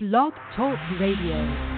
Blog Talk Radio.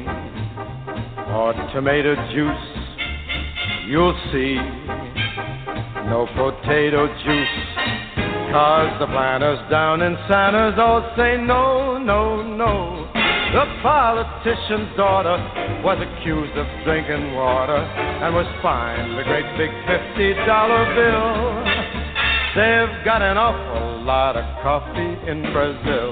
or tomato juice, you'll see. No potato juice, cause the planters down in Santos all say no, no, no. The politician's daughter was accused of drinking water and was fined a great big $50 bill. They've got an awful lot of coffee in Brazil.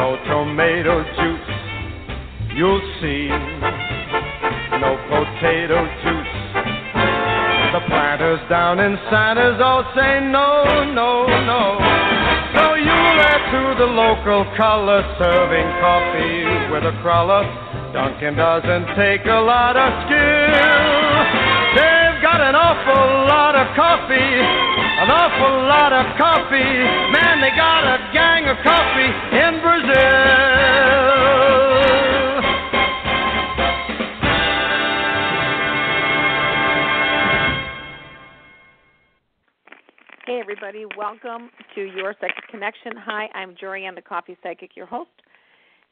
no tomato juice, you'll see. No potato juice. The planters down in Santos all say no, no, no. So you let to the local color serving coffee with a crawler. Dunkin' doesn't take a lot of skill. They've got an awful lot of coffee, an awful lot of coffee. Man, they got a gang of coffee in Brazil. Hey, everybody, welcome to Your Psychic Connection. Hi, I'm Jorianne, the Coffee Psychic, your host.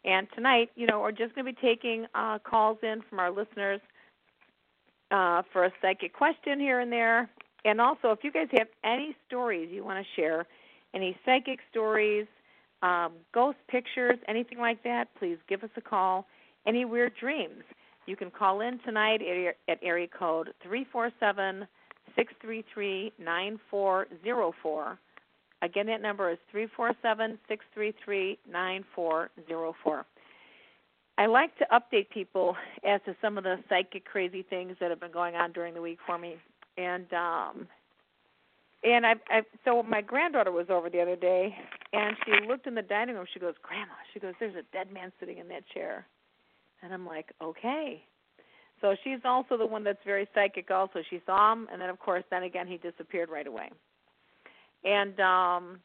And tonight, you know, we're just going to be taking uh, calls in from our listeners uh, for a psychic question here and there. And also, if you guys have any stories you want to share, any psychic stories, um, ghost pictures, anything like that, please give us a call. Any weird dreams, you can call in tonight at, at area code 347 633 9404. Again, that number is 347 633 9404. I like to update people as to some of the psychic crazy things that have been going on during the week for me. And um and I, I so my granddaughter was over the other day and she looked in the dining room, she goes, Grandma, she goes, There's a dead man sitting in that chair and I'm like, Okay. So she's also the one that's very psychic also. She saw him and then of course then again he disappeared right away. And um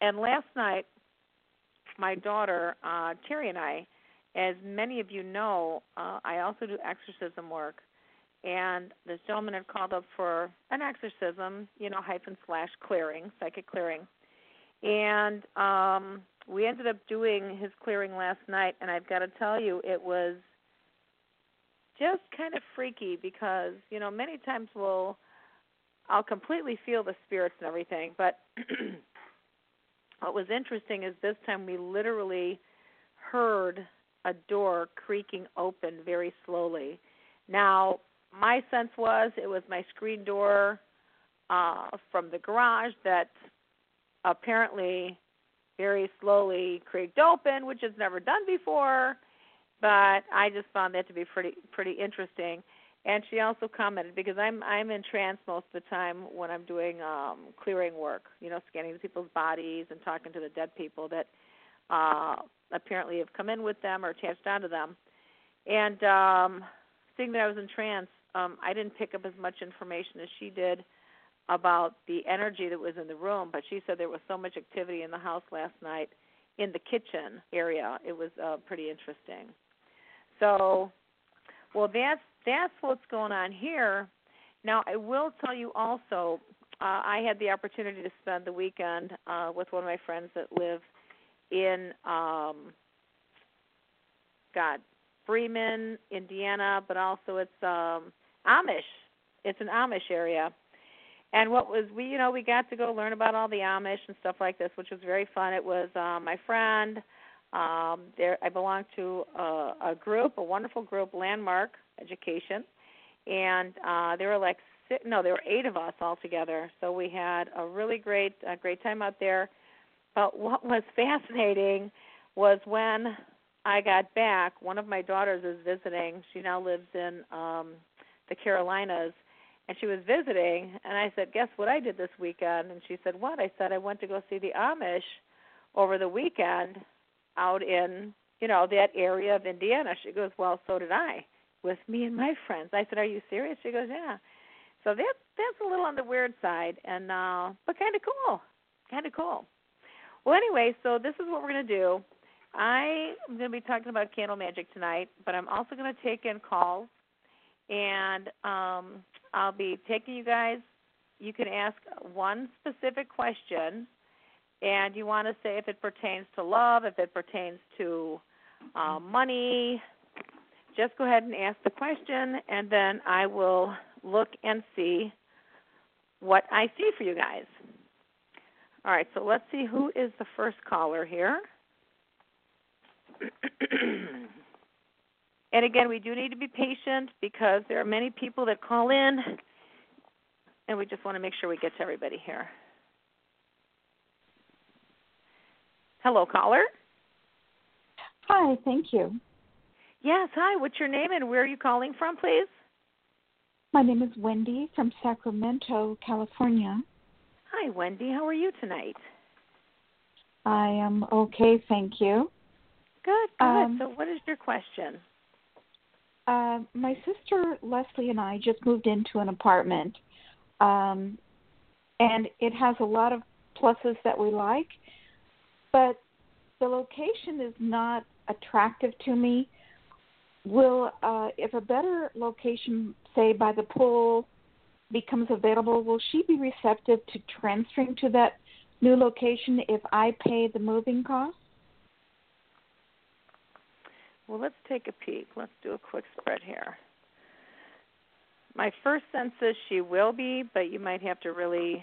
and last night my daughter, uh Terry and I, as many of you know, uh I also do exorcism work and this gentleman had called up for an exorcism, you know, hyphen slash clearing, psychic clearing. And um we ended up doing his clearing last night and I've got to tell you it was just kind of freaky because, you know, many times we'll I'll completely feel the spirits and everything, but what was interesting is this time we literally heard a door creaking open very slowly. Now, my sense was it was my screen door uh, from the garage that apparently very slowly creaked open, which is never done before. but I just found that to be pretty pretty interesting. And she also commented because I'm I'm in trance most of the time when I'm doing um clearing work, you know, scanning people's bodies and talking to the dead people that uh apparently have come in with them or attached onto them. And um seeing that I was in trance, um I didn't pick up as much information as she did about the energy that was in the room, but she said there was so much activity in the house last night in the kitchen area. It was uh pretty interesting. So, well that's that's what's going on here. Now, I will tell you also, uh, I had the opportunity to spend the weekend uh, with one of my friends that live in, um, God, Bremen, Indiana, but also it's um, Amish. It's an Amish area. And what was we, you know, we got to go learn about all the Amish and stuff like this, which was very fun. It was uh, my friend. Um, there, I belong to a, a group, a wonderful group, Landmark, education, and uh, there were like six, no, there were eight of us all together. So we had a really great a great time out there. But what was fascinating was when I got back. One of my daughters is visiting. She now lives in um, the Carolinas, and she was visiting. And I said, "Guess what I did this weekend?" And she said, "What?" I said, "I went to go see the Amish over the weekend out in you know that area of Indiana." She goes, "Well, so did I." with me and my friends. I said, "Are you serious?" She goes, "Yeah." So that's that's a little on the weird side, and uh, but kind of cool, kind of cool. Well, anyway, so this is what we're gonna do. I am gonna be talking about candle magic tonight, but I'm also gonna take in calls, and um, I'll be taking you guys. You can ask one specific question, and you want to say if it pertains to love, if it pertains to uh, money, just go ahead and ask the question, and then I will look and see what I see for you guys. All right, so let's see who is the first caller here. and again, we do need to be patient because there are many people that call in, and we just want to make sure we get to everybody here. Hello, caller. Hi, thank you. Yes, hi. What's your name and where are you calling from, please? My name is Wendy from Sacramento, California. Hi, Wendy. How are you tonight? I am okay, thank you. Good, good. Um, so, what is your question? Uh, my sister Leslie and I just moved into an apartment, um, and it has a lot of pluses that we like, but the location is not attractive to me will uh, if a better location, say by the pool, becomes available, will she be receptive to transferring to that new location if I pay the moving costs? Well, let's take a peek. Let's do a quick spread here. My first sense is she will be, but you might have to really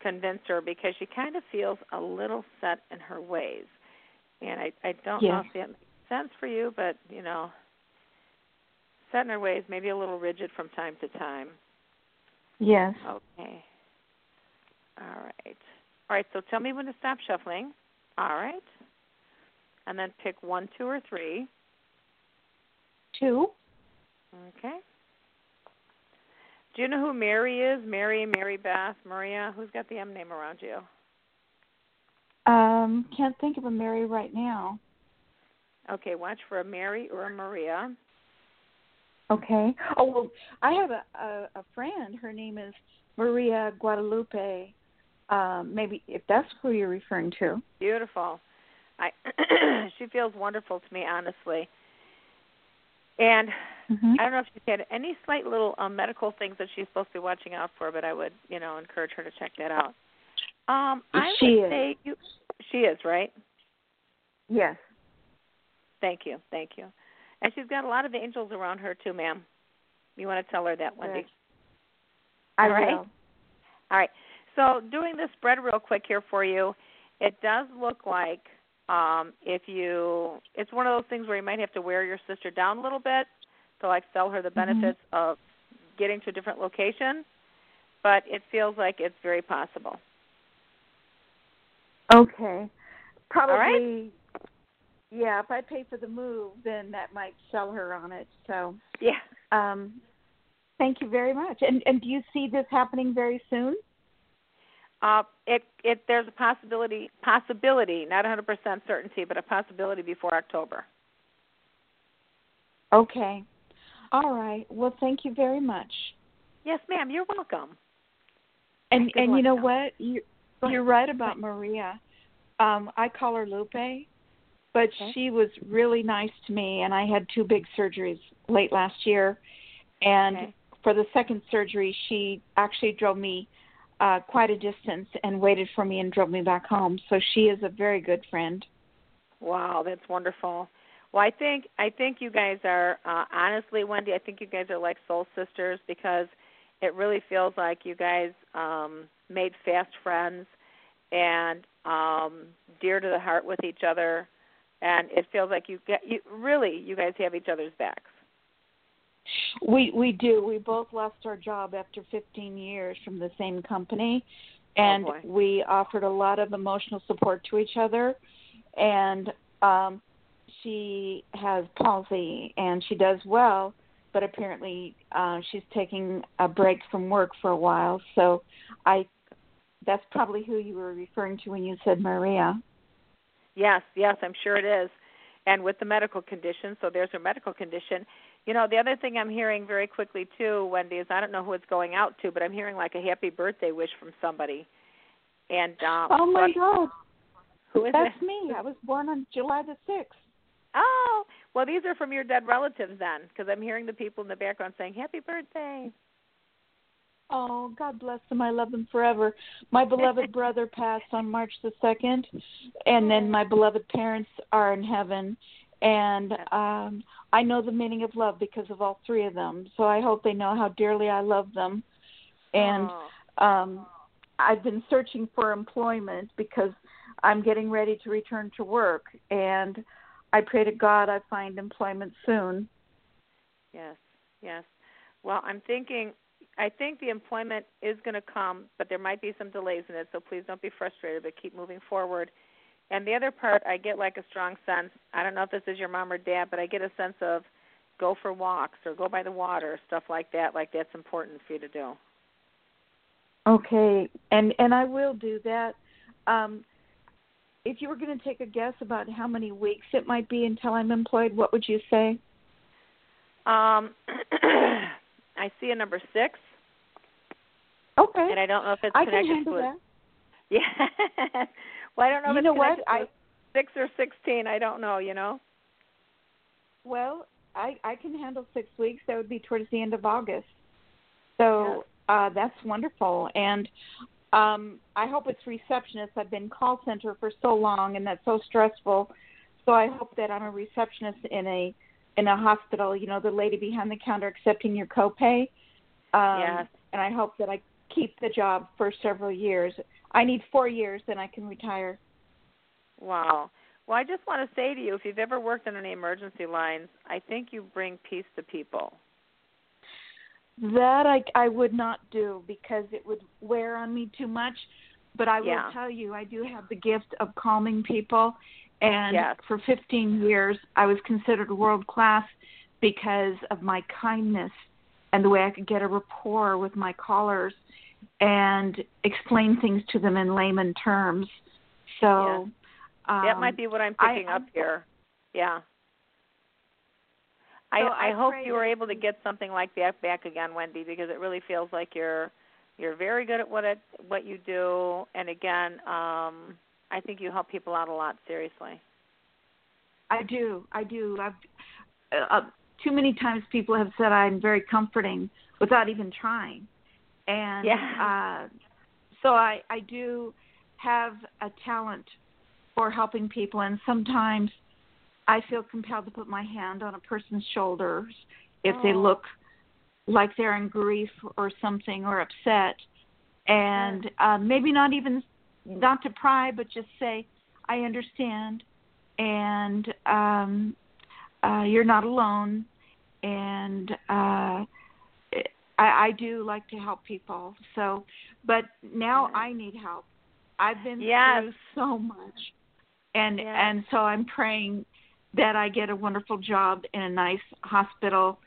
convince her because she kind of feels a little set in her ways. And I, I don't yes. know if that makes sense for you, but you know, set in her ways, maybe a little rigid from time to time. Yes. Okay. All right. All right. So tell me when to stop shuffling. All right. And then pick one, two, or three. Two. Okay. Do you know who Mary is? Mary, Mary Beth, Maria. Who's got the M name around you? Um, can't think of a Mary right now. Okay, watch for a Mary or a Maria. Okay. Oh well, I have a a, a friend. Her name is Maria Guadalupe. Um, maybe if that's who you're referring to. Beautiful. I she feels wonderful to me, honestly. And mm-hmm. I don't know if she's had any slight little um, medical things that she's supposed to be watching out for, but I would, you know, encourage her to check that out. Um, I she would is. say you, she is right. Yes. Thank you, thank you. And she's got a lot of angels around her too, ma'am. You want to tell her that, Wendy? I All right. will. All right. So doing this spread real quick here for you, it does look like um, if you, it's one of those things where you might have to wear your sister down a little bit to like sell her the Mm-hmm. benefits mm-hmm. of getting to a different location, but it feels like it's very possible. Okay. Probably right. yeah, if I pay for the move, then that might sell her on it. So Yeah. um, thank you very much. And and do you see this happening very soon? Uh, it it there's a possibility possibility, not 100% certainty, but a possibility before October. Okay. All right. Well, thank you very much. Yes, ma'am. You're welcome. And Good and you know now. what? You you're right about Maria. Um, I call her Lupe, but Okay. she was really nice to me, and I had two big surgeries late last year, and Okay. for the second surgery, she actually drove me uh, quite a distance and waited for me and drove me back home. So she is a very good friend. Wow, that's wonderful. Well, I think I think you guys are uh, honestly, Wendy. I think you guys are like soul sisters because it really feels like you guys um, made fast friends and um, dear to the heart with each other, and it feels like you get you really you guys have each other's backs. We we do. We both lost our job after 15 years from the same company, and boy. we offered a lot of emotional support to each other. And um, she has palsy, and she does well, but apparently uh, she's taking a break from work for a while. So I, that's probably who you were referring to when you said Maria. Yes, yes, I'm sure it is. And with the medical condition, so there's her medical condition. You know, the other thing I'm hearing very quickly too, Wendy, is I don't know who it's going out to, but I'm hearing like a happy birthday wish from somebody. And um Oh my but- God, who is that's it? me. I was born on July the sixth. Oh, well, these are from your dead relatives then, because I'm hearing the people in the background saying happy birthday. Oh, God bless them. I love them forever. My beloved brother passed on March the 2nd, and then my beloved parents are in heaven. And um I know the meaning of love because of all three of them. So I hope they know how dearly I love them. And Oh. um I've been searching for employment because I'm getting ready to return to work and I pray to God I find employment soon. Yes, yes. Well, I'm thinking. I think the employment is going to come, but there might be some delays in it. So please don't be frustrated, but keep moving forward. And the other part, I get like a strong sense. I don't know if this is your mom or dad, but I get a sense of go for walks or go by the water, stuff like that. Like that's important for you to do. Okay, and and I will do that. Um, if you were going to take a guess about how many weeks it might be until I'm employed, what would you say? Um, I see a number six, Okay, and I don't know if it's I can connected handle to it. that. Yeah. Well, I don't know if You it's know what? I six or sixteen. I don't know. You know. well, I I can handle six weeks. That would be towards the end of August. So uh, that's wonderful, and um, I hope it's receptionist. I've been call center for so long, and that's so stressful. So I hope that I'm a receptionist in a in a hospital. You know, the lady behind the counter accepting your copay. Um, Yes. And I hope that I keep the job for several years. I need four years, then I can retire. Wow. Well, I just want to say to you, if you've ever worked on any emergency lines, I think you bring peace to people. That I I would not do because it would wear on me too much. But I will Yeah. tell you, I do have the gift of calming people. And Yes. for 15 years, I was considered world class because of my kindness and the way I could get a rapport with my callers and explain things to them in layman terms. So um, that might be what I'm I- picking up here. Yeah. I So I, I hope you were able to get something like that back again, Wendy, because it really feels like you're you're very good at what it what you do, and again, um, I think you help people out a lot. Seriously. I do. I do. I've uh, uh, too many times people have said I'm very comforting without even trying, and Yeah. uh, so I I do have a talent for helping people, and sometimes I feel compelled to put my hand on a person's shoulders if they Oh. look like they're in grief or something or upset, and uh, maybe not even not to pry, but just say I understand and um, uh, you're not alone. And uh, I, I do like to help people. So, but now. I need help. I've been Yes. through so much, and Yes. and so I'm praying that I get a wonderful job in a nice hospital,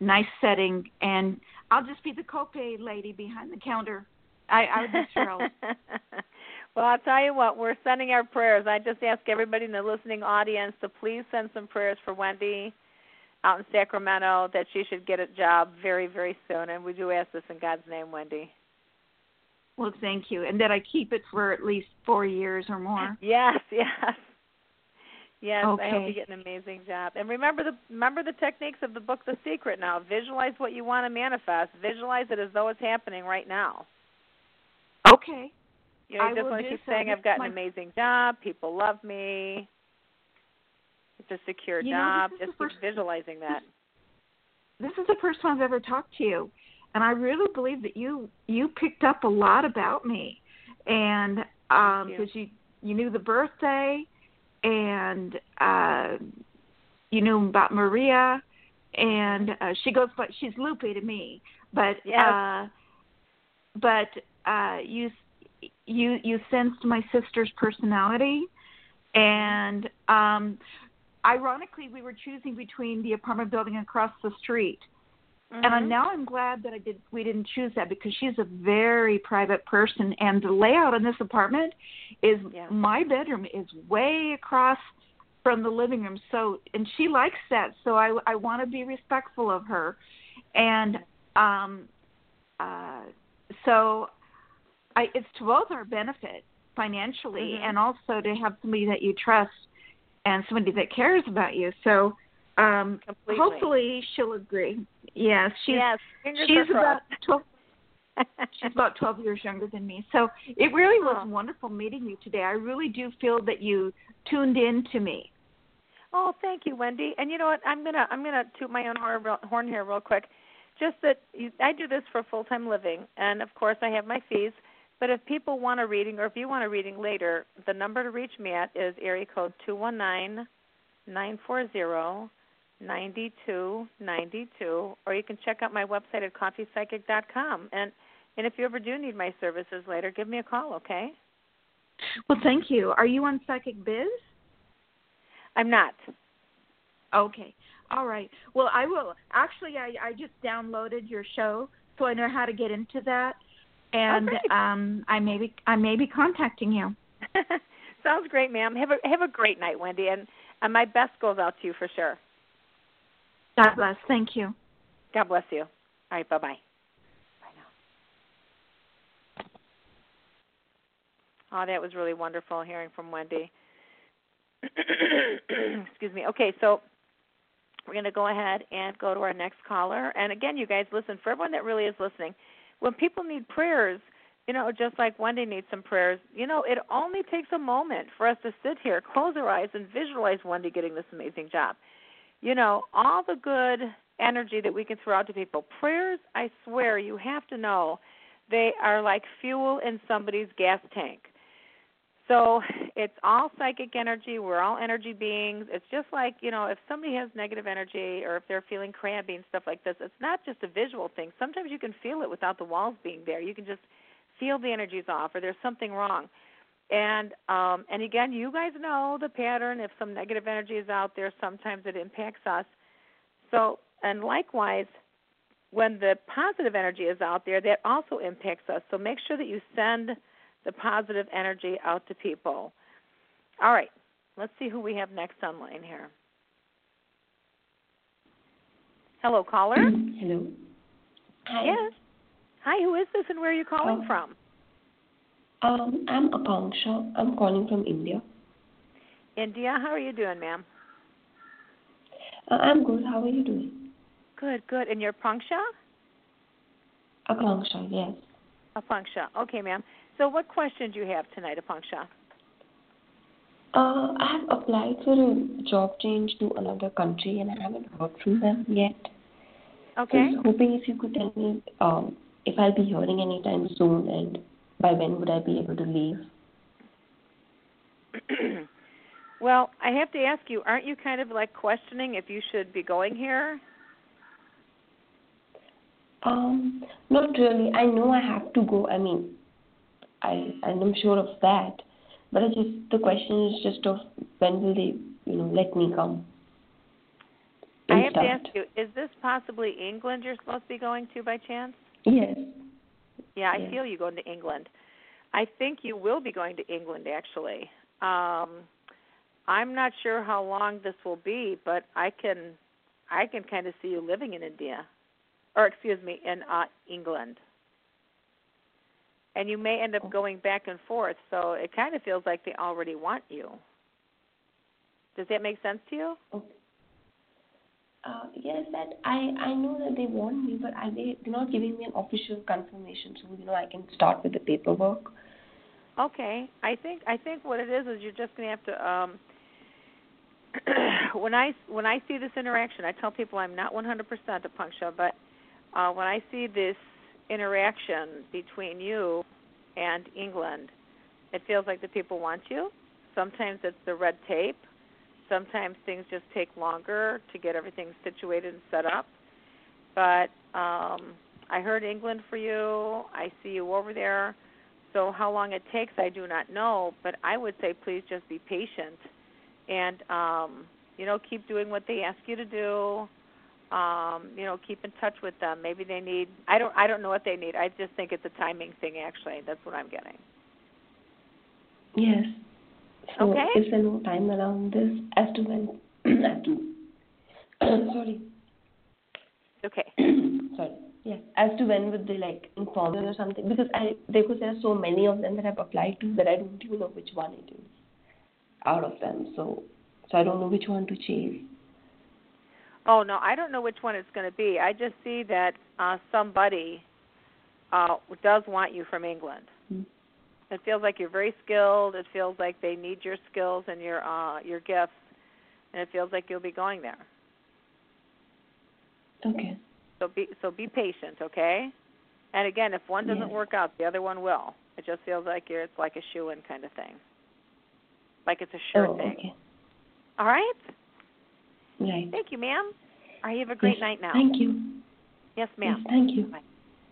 nice setting, and I'll just be the copay lady behind the counter. I, I would be thrilled. well, I'll tell you what, we're sending our prayers. I just ask everybody in the listening audience to please send some prayers for Wendy out in Sacramento that she should get a job very, very soon. And we do ask this in God's name, Wendy. Well, thank you, and that I keep it for at least four years or more. Yes, yes, yes. Okay. I hope you get an amazing job. And remember the remember the techniques of the book, The Secret. Now, visualize what you want to manifest. Visualize it as though it's happening right now. Okay. You know, you I just want to keep so. saying, "I've got is an amazing job. People love me. It's a secure You job." is just first- visualizing that. This is the first time I've ever talked to you, and I really believe that you you picked up a lot about me, and um you. because you you knew the birthday, and uh you knew about Maria, and uh, she goes but she's Lupe to me, but Yes. uh but uh you you you sensed my sister's personality and um ironically we were choosing between the apartment building across the street and Mhm. I'm, now I'm glad that I did we didn't choose that because she's a very private person and the layout in this apartment is Yeah. my bedroom is way across from the living room so and she likes that so I I want to be respectful of her and um uh so I it's to both our benefit financially Mhm. and also to have somebody that you trust and somebody that cares about you so um Completely. hopefully she'll agree yes she's yes, she's about twelve she's about 12 years younger than me. So it really was Oh. wonderful meeting you today. I really do feel that you tuned in to me. Oh, thank you, Wendy. And you know what? I'm gonna I'm gonna toot my own horn, horn here real quick. Just that you, I do this for full time living, and of course I have my fees. But if people want a reading, or if you want a reading later, the number to reach me at is area code two one nine nine four zero ninety two ninety two, or you can check out my website at coffeepsychic.com. And and if you ever do need my services later, give me a call, okay? Well, thank you. Are you on Psychic Biz? I'm not. Okay. All right. Well, I will. Actually, I I just downloaded your show, so I know how to get into that, and great. um, I may be I may be contacting you. Sounds great, ma'am. Have a have a great night, Wendy, and and my best goes out to you for sure. God bless. Thank you. God bless you. All right, bye bye. Bye now. Oh, that was really wonderful hearing from Wendy. Excuse me. Okay, so we're going to go ahead and go to our next caller. And again, you guys, listen, for everyone that really is listening, when people need prayers, you know, just like Wendy needs some prayers, you know, it only takes a moment for us to sit here, close our eyes, and visualize Wendy getting this amazing job. You know, all the good energy that we can throw out to people. Prayers, I swear, you have to know, they are like fuel in somebody's gas tank. So it's all psychic energy. We're all energy beings. It's just like, you know, if somebody has negative energy or if they're feeling crabby and stuff like this, it's not just a visual thing. Sometimes you can feel it without the walls being there. You can just feel the energies off or there's something wrong. And um and again, you guys know the pattern. If some negative energy is out there, sometimes it impacts us. So, and likewise, when the positive energy is out there, that also impacts us. So make sure that you send the positive energy out to people. All right, let's see who we have next online here. Hello, caller. Hello. Hi. Yes. Hi, who is this and where are you calling Oh. from? Um, I'm Akanksha. I'm calling from India. India. How are you doing, ma'am? Uh, I'm good. How are you doing? Good, good. And you're Punksha? Akanksha, yes. Apunksha. Okay, ma'am. So what question do you have tonight, Apunksha? Uh, I have applied for a job change to another country and I haven't heard from them yet. Okay. I was hoping if you could tell me um, if I'll be hearing anytime soon and by when would I be able to leave? well, I have to ask you, aren't you kind of like questioning if you should be going here? Um, not really. I know I have to go. I mean, I and I'm sure of that. But I just the question is just of when will they, you know, let me come? I have start. to ask you: Is this possibly England you're supposed to be going to by chance? Yes. Yeah, I Yes. feel you going to England. I think you will be going to England actually. Um I'm not sure how long this will be, but I can I can kind of see you living in India. Or excuse me, in uh England. And you may end up going back and forth, so it kind of feels like they already want you. Does that make sense to you? Okay. Uh, yes, that I I know that they want me, but I they they're not giving me an official confirmation, so you know I can start with the paperwork. Okay. I think I think what it is is you're just going to have to um when I when I see this interaction, I tell people I'm not 100% a puncture, but uh when I see this interaction between you and England, it feels like the people want you. Sometimes it's the red tape. Sometimes things just take longer to get everything situated and set up. But um I heard England for you. I see you over there. So how long it takes, I do not know, but I would say please just be patient and um, you know keep doing what they ask you to do. Um, you know, keep in touch with them. Maybe they need I don't I don't know what they need. I just think it's a timing thing actually. That's what I'm getting. Yes. So Okay. is there no time around this as to when as to sorry Okay. sorry yeah as to when would they like inform me or something because I because there are so many of them that I've applied to that I don't even know which one it is out of them so so I don't know which one to chase. Oh no, I don't know which one it's going to be. I just see that uh somebody uh does want you from England. Hmm. It feels like you're very skilled. It feels like they need your skills and your uh your gifts, and it feels like you'll be going there. Okay. So be so be patient, okay? And again, if one doesn't Yes. work out, the other one will. It just feels like you're it's like a shoe in kind of thing. Like it's a sure oh, thing. okay. All right? Right. Thank you, ma'am. All right, you have a great Yes, night now. Thank you. Yes, ma'am. Yes, thank you. Bye.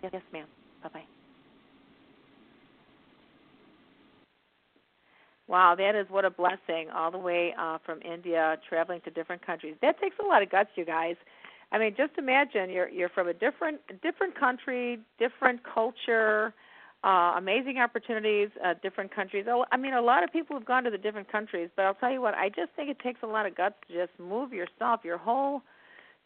Yes, yes, ma'am. Bye bye. Wow, that is what a blessing, all the way uh, from India, traveling to different countries. That takes a lot of guts, you guys. I mean, just imagine you're you're from a different different country, different culture, uh, amazing opportunities, uh, different countries. Oh, I mean, a lot of people have gone to the different countries, but I'll tell you what, I just think it takes a lot of guts to just move yourself, your whole,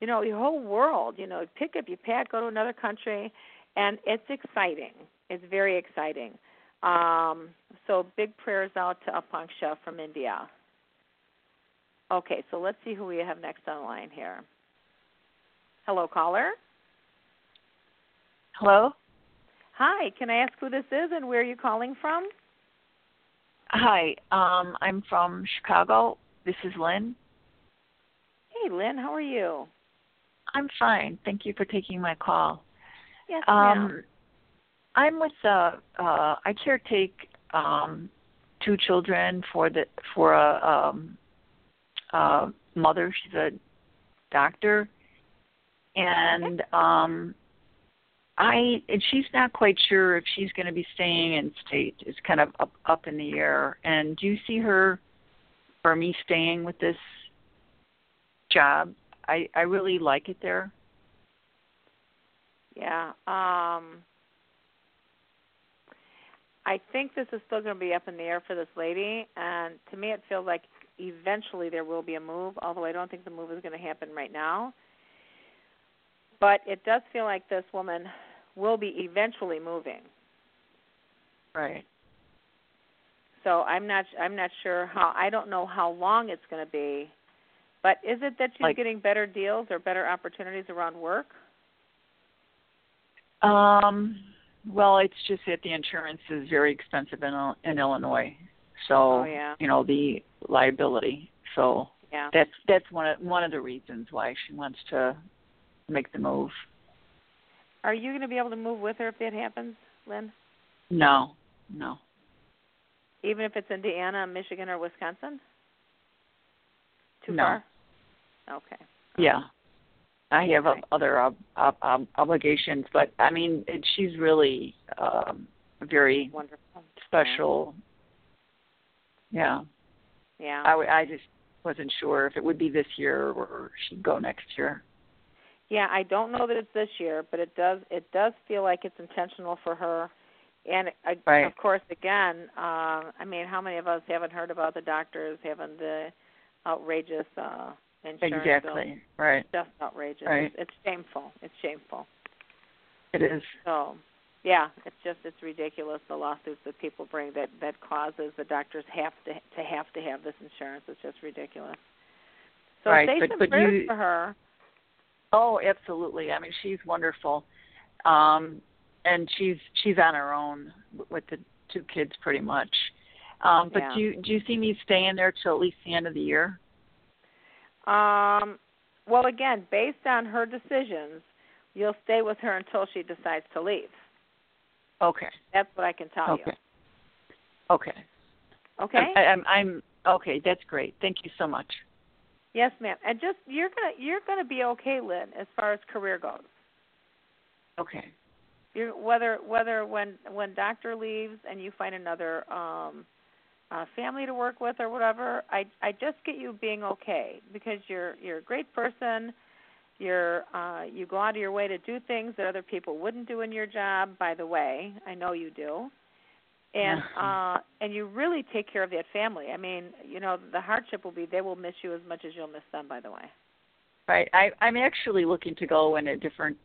you know, your whole world. You know, pick up your pack, go to another country, and it's exciting. It's very exciting. Um, so big prayers out to Apanksha from India. Okay, so let's see who we have next on the line here. Hello, caller. Hello. Hi, can I ask who this is and where are you calling from? Hi. Um, I'm from Chicago. This is Lynn. Hey, Lynn, how are you? I'm fine. Thank you for taking my call. Yes, ma'am. Um, I'm with uh, uh, I caretake um, two children for the for a um, uh, mother. She's a doctor, and um, I and she's not quite sure if she's going to be staying in state. It's kind of up up in the air. And do you see her or me staying with this job? I I really like it there. Yeah. Um I think this is still going to be up in the air for this lady, and to me, it feels like eventually there will be a move. Although I don't think the move is going to happen right now, but it does feel like this woman will be eventually moving. Right. So I'm not I'm not sure how I don't know how long it's going to be. But is it that she's Like- getting better deals or better opportunities around work? Um, well, it's just that the insurance is very expensive in in Illinois, so Oh, yeah. you know the liability. So Yeah. that's that's one of one of the reasons why she wants to make the move. Are you going to be able to move with her if that happens, Lynn? No, no, Even if it's Indiana, Michigan, or Wisconsin? Too No. far? Okay. yeah. I have Okay. other ob- ob- ob- obligations, but I mean, it, she's really um, very Wonderful. special. Yeah, Yeah. I, w- I just wasn't sure if it would be this year or she'd go next year. Yeah, I don't know that it's this year, but it does it does feel like it's intentional for her. And uh, Right. of course, again, uh, I mean, how many of us haven't heard about the doctors having the outrageous uh insurance bills? Exactly. Right. Just outrageous. Right. It's, it's shameful. It's shameful. It is. So, yeah, it's just it's ridiculous the lawsuits that people bring that that causes the doctors have to to have to have this insurance. It's just ridiculous. So Right, say but- some but prayers you- for her. Oh, absolutely. I mean, she's wonderful. Um and she's she's on her own with the two kids pretty much. Um but Yeah. do you do you see me staying there till at least the end of the year? Um, well, again, based on her decisions, you'll stay with her until she decides to leave. Okay. That's what I can tell you. Okay. Okay. Okay. I'm I'm okay, that's great. Thank you so much. Yes, ma'am. And just you're gonna you're gonna be okay, Lynn, as far as career goes. Okay. You're, whether whether when when doctor leaves and you find another um uh family to work with or whatever, I I just get you being okay because you're you're a great person. You're uh you go out of your way to do things that other people wouldn't do in your job, by the way. I know you do. And uh and you really take care of that family. I mean, you know, the hardship will be they will miss you as much as you'll miss them, by the way. Right. I I'm actually looking to go in a different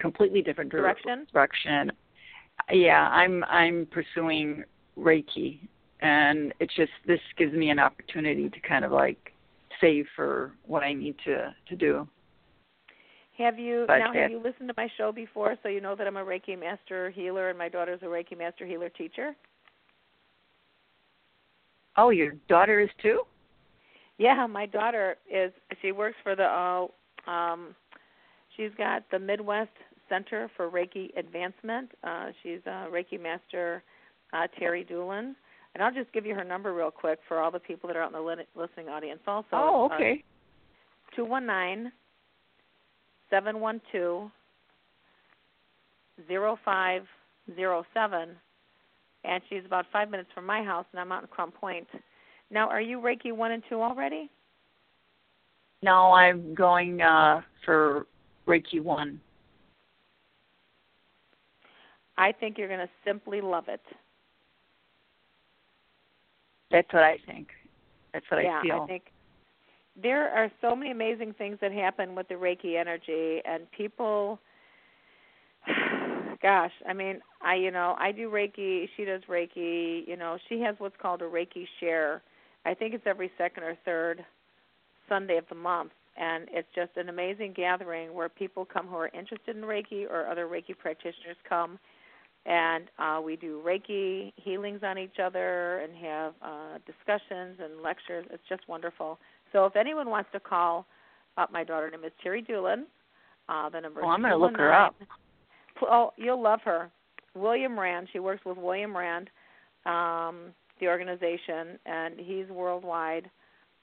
completely different Direction? direction. Yeah, I'm I'm pursuing Reiki and it's just this gives me an opportunity to kind of like save for what I need to to do. Have you now? Have you listened to my show before, so you know that I'm a Reiki master healer, and my daughter's a Reiki master healer teacher? Oh, your daughter is too? Yeah, my daughter is. She works for the. Uh, um, she's got the Midwest Center for Reiki Advancement. Uh, she's a Reiki master, uh, Terry Doolin. And I'll just give you her number real quick for all the people that are out in the li- listening audience. Also, oh, uh, okay. two one nine seven one two zero five zero seven and she's about five minutes from my house and I'm out in Crown Point. Now are you Reiki one and two already? No, I'm going uh for Reiki 1. I think you're gonna simply love it. That's what I think. That's what yeah, I feel. think there are so many amazing things that happen with the Reiki energy and people gosh, I mean, I you know, I do Reiki, she does Reiki, you know, she has what's called a Reiki share. I think it's every second or third Sunday of the month and it's just an amazing gathering where people come who are interested in Reiki or other Reiki practitioners come and uh, we do Reiki healings on each other and have uh, discussions and lectures. It's just wonderful. So if anyone wants to call up my daughter, name is Terry Doolin. Uh, the number Oh, I'm gonna look her up. 219 Oh, you'll love her. William Rand. She works with William Rand, um, the organization, and he's worldwide.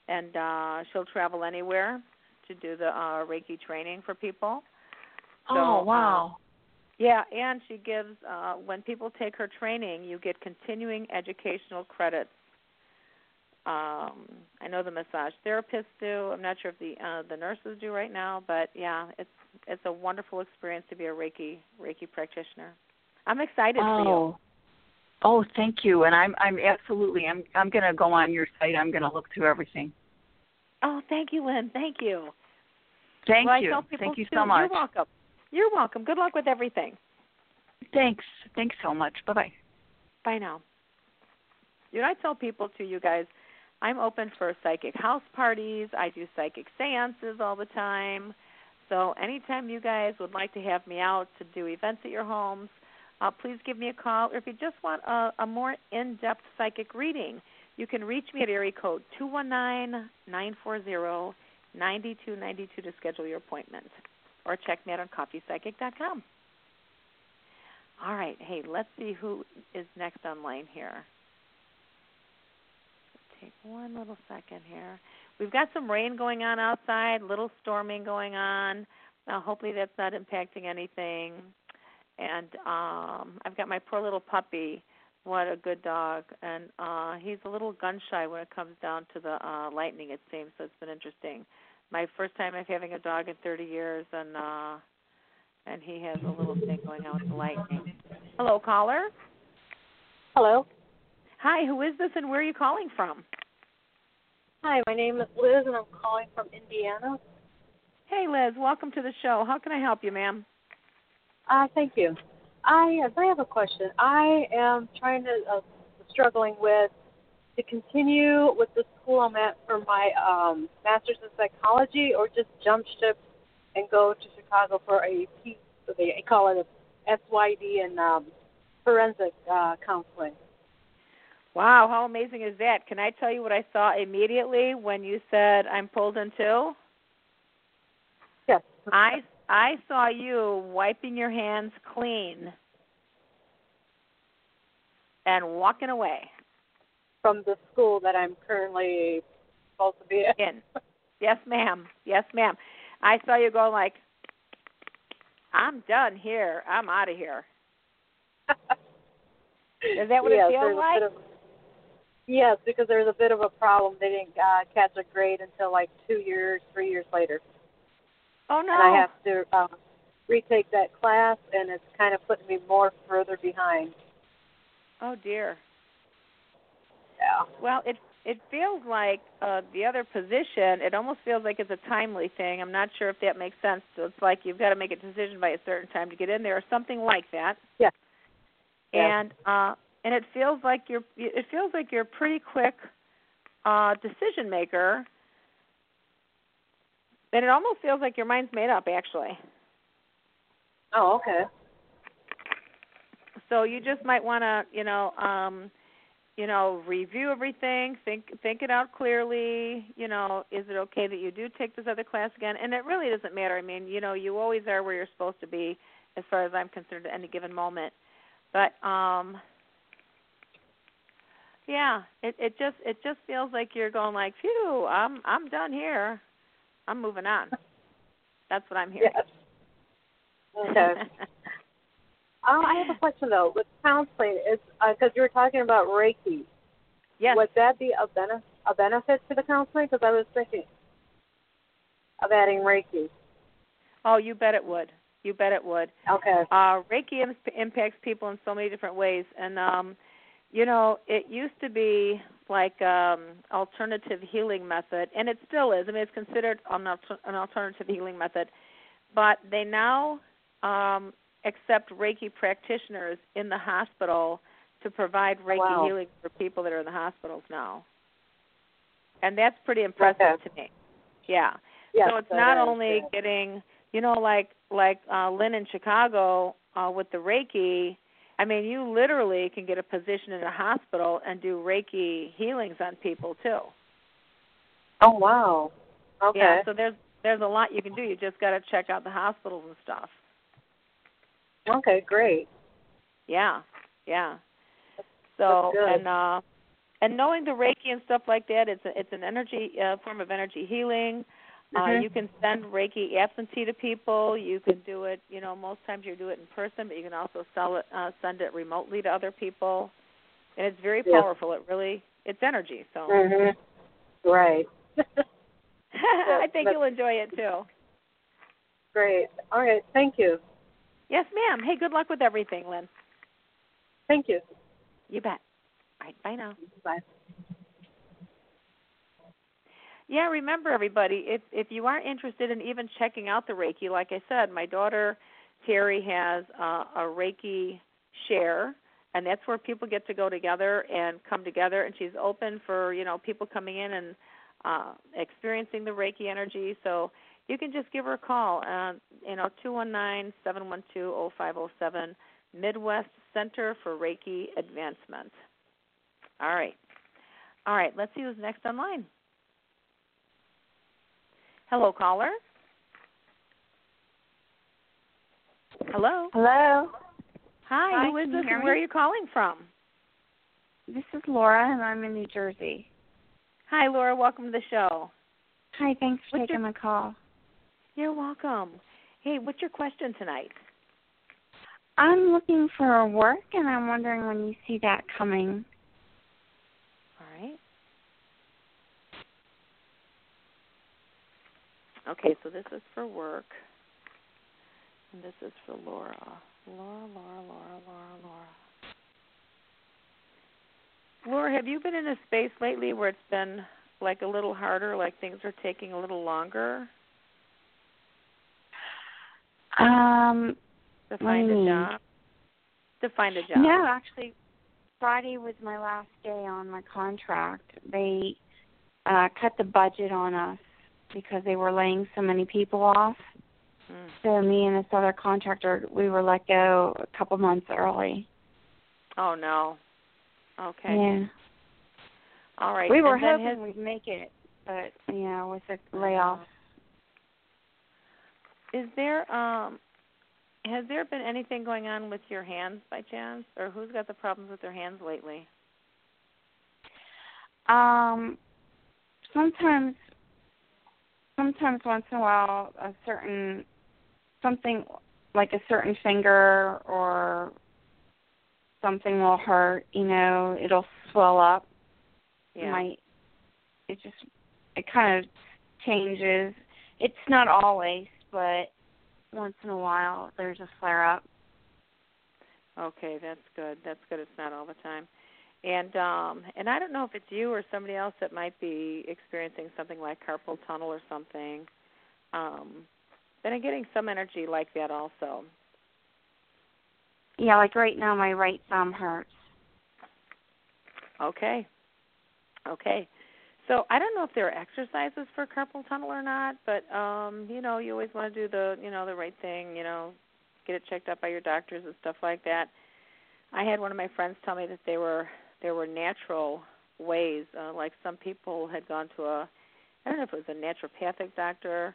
And uh, she'll travel anywhere to do the uh, Reiki training for people. So, oh, uh, wow. yeah, and she gives uh when people take her training, you get continuing educational credits. Um I know the massage therapists do. I'm not sure if the uh the nurses do right now, but yeah, it's it's a wonderful experience to be a Reiki Reiki practitioner. I'm excited for you. oh. Oh, thank you. And I'm I'm absolutely I'm I'm going to go on your site. I'm going to look through everything. Oh, thank you, Lynn. Thank you. Thank well, you. Thank you too, so much. You're welcome. You're welcome. Good luck with everything. Thanks. Thanks so much. Bye-bye. Bye now. You know, I tell people to you guys, I'm open for psychic house parties. I do psychic seances all the time. So anytime you guys would like to have me out to do events at your homes, uh, please give me a call. Or if you just want a, a more in-depth psychic reading, you can reach me at area code two one nine nine four zero ninety two ninety two to schedule your appointment, or check me out on coffeepsychic.com. All right. Hey, let's see who is next online here. Take one little second here. We've got some rain going on outside, little storming going on. Now, hopefully, that's not impacting anything. And um, I've got my poor little puppy, what a good dog, and uh he's a little gun shy when it comes down to the uh lightning. It seems so. It's been interesting. My first time of having a dog in 30 years, and uh and he has a little thing going on with the lightning. Hello, caller. Hello. Hi, who is this, and where are you calling from? Hi, my name is Liz, and I'm calling from Indiana. Hey, Liz. Welcome to the show. How can I help you, ma'am? Uh, thank you. I yes, I have a question. I am trying to uh, struggling with to continue with the school I'm at for my um, master's in psychology, or just jump ship and go to Chicago for a P. They call it a PsyD in um, forensic uh, counseling. Wow, how amazing is that? Can I tell you what I saw immediately when you said I'm pulled in two? Yes. I I saw you wiping your hands clean and walking away from the school that I'm currently supposed to be in. Yes, ma'am. Yes, ma'am. I saw you go like, I'm done here. I'm out of here. Is that what yes, it feels like? Yes, because there's a bit of a problem. They didn't uh, catch a grade until like two years, three years later. Oh no! And I have to um, retake that class, and it's kind of putting me more further behind. Oh dear. Yeah. Well, it it feels like uh the other position. It almost feels like it's a timely thing. I'm not sure if that makes sense. So it's like you've got to make a decision by a certain time to get in there, or something like that. Yeah. And uh and it feels like you're it feels like you're a pretty quick uh decision maker. And it almost feels like your mind's made up actually. Oh, okay. So you just might want to, you know, um you know, review everything, think think it out clearly. You know, is it okay that you do take this other class again? And it really doesn't matter. I mean, you know, you always are where you're supposed to be, as far as I'm concerned, at any given moment. But um, yeah, it it just it just feels like you're going like, phew, I'm I'm done here. I'm moving on. That's what I'm hearing. Yes. Okay. Um, I have a question though. With counseling, is because uh, you were talking about Reiki. Yes. Would that be a benefit a benefit to the counseling? Because I was thinking of adding Reiki. Oh, you bet it would. You bet it would. Okay. Uh, Reiki Im- impacts people in so many different ways, and um, you know, it used to be like um alternative healing method, and it still is. I mean, it's considered an, an alternative healing method, but they now um accept Reiki practitioners in the hospital to provide Reiki wow. healing for people that are in the hospitals now. And that's pretty impressive okay. to me. Yeah. Yes, so it's not is, only yeah. getting, you know, like like uh Lynn in Chicago uh with the Reiki, I mean, you literally can get a position in a hospital and do Reiki healings on people too. Oh wow. Okay. Yeah, so there's there's a lot you can do. You just got to check out the hospitals and stuff. Okay, great. Yeah, yeah. So and uh and knowing the Reiki and stuff like that, it's a, it's an energy uh, form of energy healing. Uh Mhm. you can send Reiki absentee to people. You can do it, you know, most times you do it in person, but you can also sell it uh send it remotely to other people. And it's very Yeah. powerful. It really it's energy, so Mhm. Right. I think you'll enjoy it too. great. All right. Thank you. Yes, ma'am. Hey, good luck with everything, Lynn. Thank you. You bet. All right, bye now. Bye. Yeah, remember everybody, if if you are interested in even checking out the Reiki, like I said, my daughter Terry has uh, a Reiki share and that's where people get to go together and come together and she's open for, you know, people coming in and uh experiencing the Reiki energy. So you can just give her a call, uh, you know, two one nine seven one two oh five oh seven Midwest Center for Reiki Advancement. All right. All right, let's see who's next online. Hello, caller. Hello. Hello. Hi, Hi, who is this and where are you calling from? This is Laura, and I'm in New Jersey. Hi, Laura. Welcome to the show. Hi, thanks for What's taking your- my call. You're welcome. Hey, what's your question tonight? I'm looking for work, and I'm wondering when you see that coming. All right. Okay, so this is for work. And this is for Laura. Laura, Laura, Laura, Laura, Laura. Laura, have you been in a space lately where it's been like a little harder, like things are taking a little longer Um, to find you a job? To find a job. no, actually, Friday was my last day on my contract. They uh, cut the budget on us because they were laying so many people off. Mm. So me and this other contractor, we were let go a couple months early. Oh no. Okay. Yeah. All right. We were and hoping we'd make it, but you know, with the layoffs. is there um has there been anything going on with your hands by chance, or who's got the problems with their hands lately? Um, sometimes, sometimes once in a while, a certain something like a certain finger or something will hurt. You know, it'll swell up. Yeah. might. It just it kind of changes. It's not always, but once in a while there's a flare up. Okay, that's good. That's good. It's not all the time. And um and I don't know if it's you or somebody else that might be experiencing something like carpal tunnel or something. Um but I'm getting some energy like that also. Yeah, like right now my right thumb hurts. Okay. Okay. So I don't know if there are exercises for carpal tunnel or not, but um, you know, you always want to do the, you know, the right thing, you know, get it checked out by your doctors and stuff like that. I had one of my friends tell me that they were there were natural ways, uh, like some people had gone to a I don't know if it was a naturopathic doctor,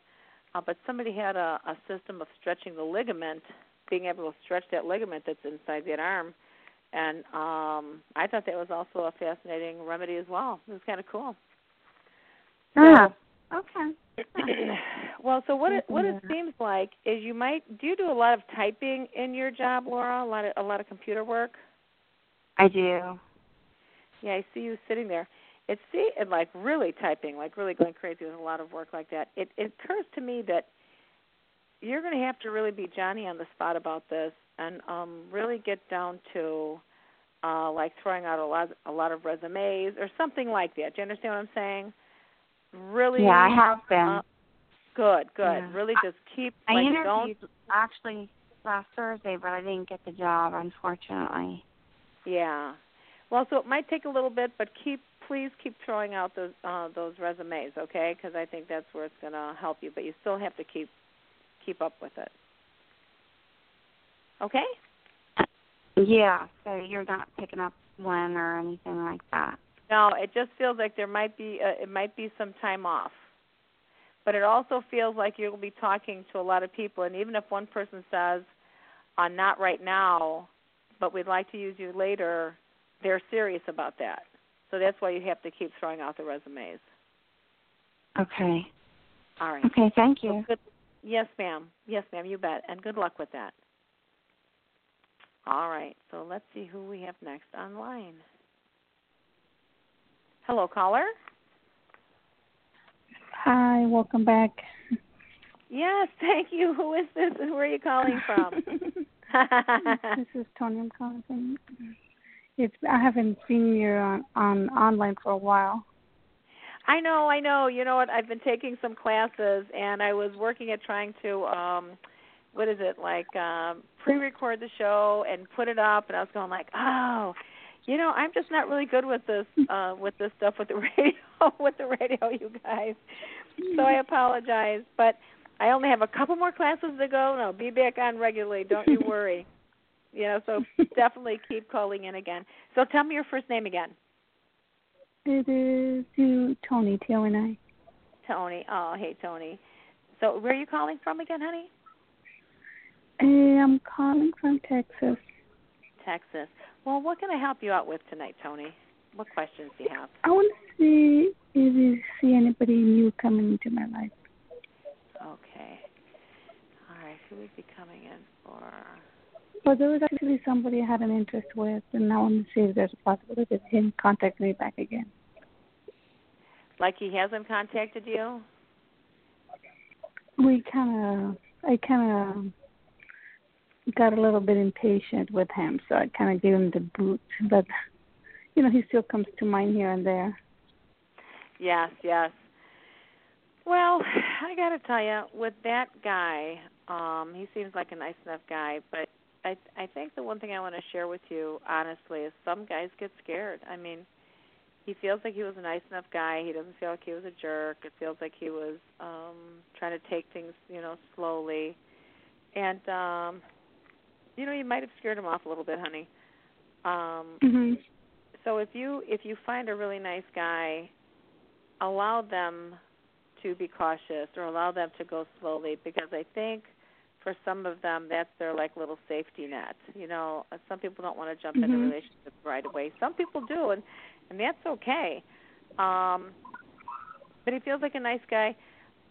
uh, but somebody had a, a system of stretching the ligament, being able to stretch that ligament that's inside that arm. And um I thought that was also a fascinating remedy as well. It was kind of cool. Ah, okay. well, so what it what it seems like is you might do you do a lot of typing in your job, Laura? A lot of a lot of computer work. I do. Yeah, I see you sitting there. It's see and like really typing, like really going crazy with a lot of work like that. It it occurs to me that you're going to have to really be Johnny on the spot about this and um really get down to uh like throwing out a lot a lot of resumes or something like that. Do you understand what I'm saying? Really Yeah, I have been. uh, good, good. Yeah. Really just keep I like interviewed don't actually last Thursday, but I didn't get the job, unfortunately. Yeah. Well, so it might take a little bit, but keep please keep throwing out those uh, those resumes, okay? Because I think that's where it's going to help you. But you still have to keep keep up with it. Okay. Yeah, so you're not picking up one or anything like that. No, it just feels like there might be uh, it might be some time off. But it also feels like you'll be talking to a lot of people, and even if one person says, uh, "Not right now," but we'd like to use you later, they're serious about that. So that's why you have to keep throwing out the resumes. Okay. All right. Okay, thank So you. good. Yes, ma'am. Yes, ma'am. You bet. And good luck with that. All right. So let's see who we have next online. Hello, caller. Hi, welcome back. Yes, thank you. Who is this, and where are you calling from? this is Tony. I'm calling from. It's I haven't seen you on, on online for a while. I know, I know. You know what? I've been taking some classes, and I was working at trying to, um what is it like, um pre-record the show and put it up, and I was going like, oh, you know, I'm just not really good with this, uh with this stuff with the radio, with the radio, you guys. So I apologize, but I only have a couple more classes to go, and I'll be back on regularly. Don't you worry. You know, so definitely keep calling in again. So tell me your first name again. It is you, Tony T O N I. Tony. Oh, hey Tony. So where are you calling from again, honey? I'm calling from Texas. Texas. Well, what can I help you out with tonight, Tony? What questions do you have? I want to see if you see anybody new coming into my life. Okay. All right. Who would be coming in for? But there was actually somebody I had an interest with, and now I want to see if there's a possibility of him contacting me back again. Like he hasn't contacted you? We kind of, I kind of got a little bit impatient with him, so I kind of gave him the boot. But you know, he still comes to mind here and there. Yes, yes. Well, I got to tell you, with that guy, um, he seems like a nice enough guy, but I I think the one thing I want to share with you honestly is some guys get scared. I mean, he feels like he was a nice enough guy. He doesn't feel like he was a jerk. It feels like he was um trying to take things, you know, slowly. And um you know, you might have scared him off a little bit, honey. Um Mhm. so if you if you find a really nice guy, allow them to be cautious or allow them to go slowly because I think for some of them that's their like little safety net. You know, some people don't want to jump into Mhm. relationships right away. Some people do and and that's okay. Um but he feels like a nice guy.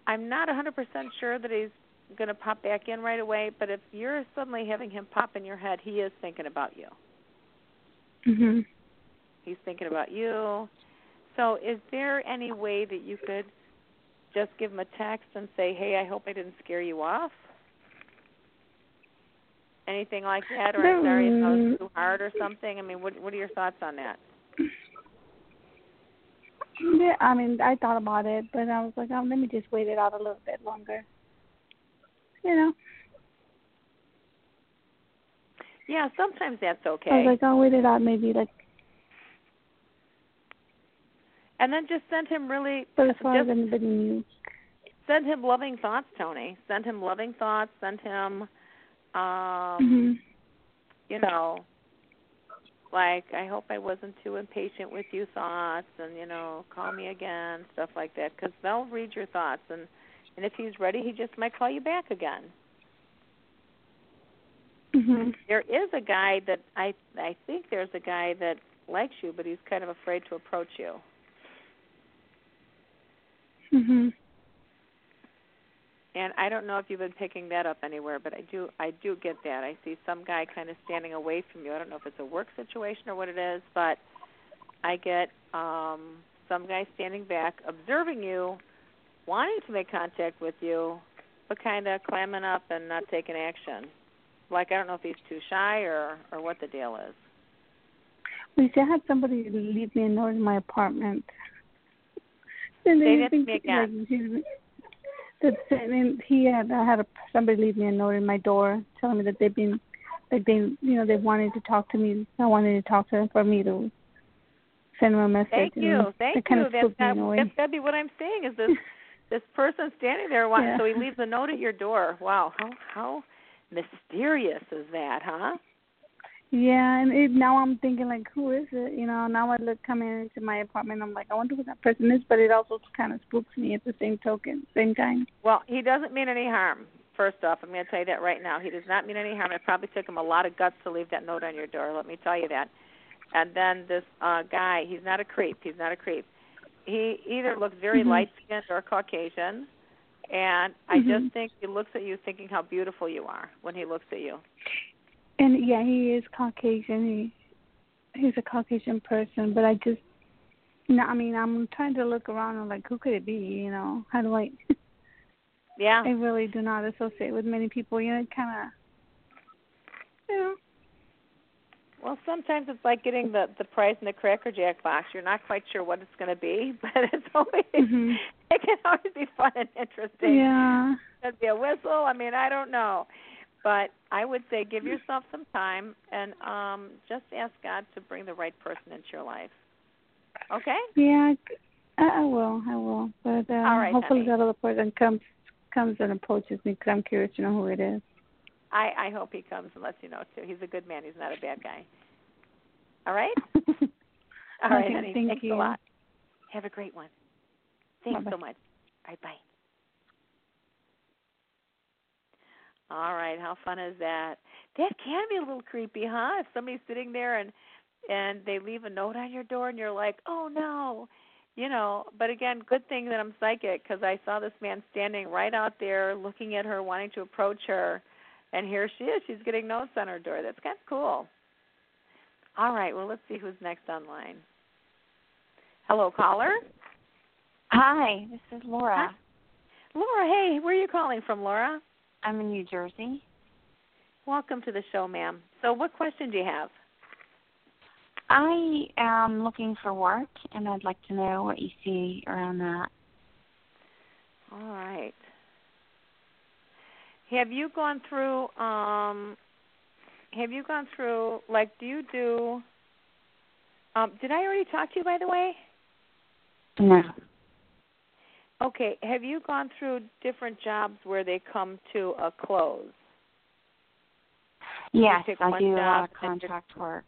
I'm not a 100% sure that he's going to pop back in right away, but if you're suddenly having him pop in your head, he is thinking about you. Mhm. He's thinking about you. So, is there any way that you could just give him a text and say, "Hey, I hope I didn't scare you off"? Anything like that, or I'm sorry if was too hard or something. I mean, what what are your thoughts on that? Yeah, I mean, I thought about it, but I was like, oh, let me just wait it out a little bit longer. You know, Yeah, sometimes that's okay. I was like, I'll wait it out, maybe like. and then just send him really But as far just as anybody knew, send him loving thoughts, Tony. Send him loving thoughts. Send him, um, mhm, you know, like I hope I wasn't too impatient with you thoughts, and you know, call me again, stuff like that. Because they'll read your thoughts, and and if he's ready, he just might call you back again. mhm, There is a guy that I I think there's a guy that likes you, but he's kind of afraid to approach you. mhm. And I don't know if you've been picking that up anywhere, but I do I do get that. I see some guy kind of standing away from you. I don't know if it's a work situation or what it is, but I get um some guy standing back observing you, wanting to make contact with you, but kind of clamming up and not taking action. Like I don't know if he's too shy or or what the deal is. We still had somebody leave me a note in my apartment. And they think, me again. Like, that and he had I had a, somebody leave me a note in my door telling me that they've been that they you know they wanted to talk to me. I wanted to talk to them for me to send them a message. Thank you, That thank kind you. of That's spooked me got, in that's to be what I'm saying. Is this this person standing there? Wanting, Yeah. So he leaves a note at your door. Wow, how how mysterious is that, huh? Yeah, and it, now I'm thinking like, who is it? You know, now I look coming into my apartment, I'm like, I wonder who that person is. But it also kind of spooks me at the same token, same time. Well, he doesn't mean any harm. First off, I'm going to tell you that right now. He does not mean any harm. It probably took him a lot of guts to leave that note on your door. Let me tell you that. And then this uh guy, he's not a creep. He's not a creep. He either looks very Mhm. light skinned or Caucasian, and I Mhm. just think he looks at you thinking how beautiful you are when he looks at you. And yeah, he is Caucasian. He he's a Caucasian person, but I just, know, I mean, I'm trying to look around and like, who could it be? You know, how do I? Yeah. I really do not associate with many people. You know, kind of, you know. Well, sometimes it's like getting the the prize in the Cracker Jack box. You're not quite sure what it's going to be, but it's always Mhm. it can always be fun and interesting. Yeah. Could be a whistle. I mean, I don't know, but I would say give yourself some time and um just ask God to bring the right person into your life. Okay. Yeah, I, I will. I will. But uh, All right, hopefully honey. that other person comes comes and approaches me because I'm curious to know who it is. I I hope he comes and lets you know too. He's a good man. He's not a bad guy. All right. All right, honey. thank Thanks you. a lot. Have a great one. Thanks Bye-bye. so much. All right, bye. All right, how fun is that? That can be a little creepy, huh? If somebody's sitting there and and they leave a note on your door and you're like, "Oh no." You know, but again, good thing that I'm psychic because I saw this man standing right out there looking at her, wanting to approach her. And here she is. She's getting notes on her door. That's kind of cool. All right. Well, let's see who's next online. Hello, caller. Hi, this is Laura. Hi. Laura, hey, where are you calling from, Laura? I'm in New Jersey. Welcome to the show, ma'am. So, what question do you have? I am looking for work, and I'd like to know what you see around that. All right. Have you gone through? um Have you gone through? Like, do you do? Um, did I already talk to you, by the way? No. Okay. Have you gone through different jobs where they come to a close? Yes, I do a lot of contract work.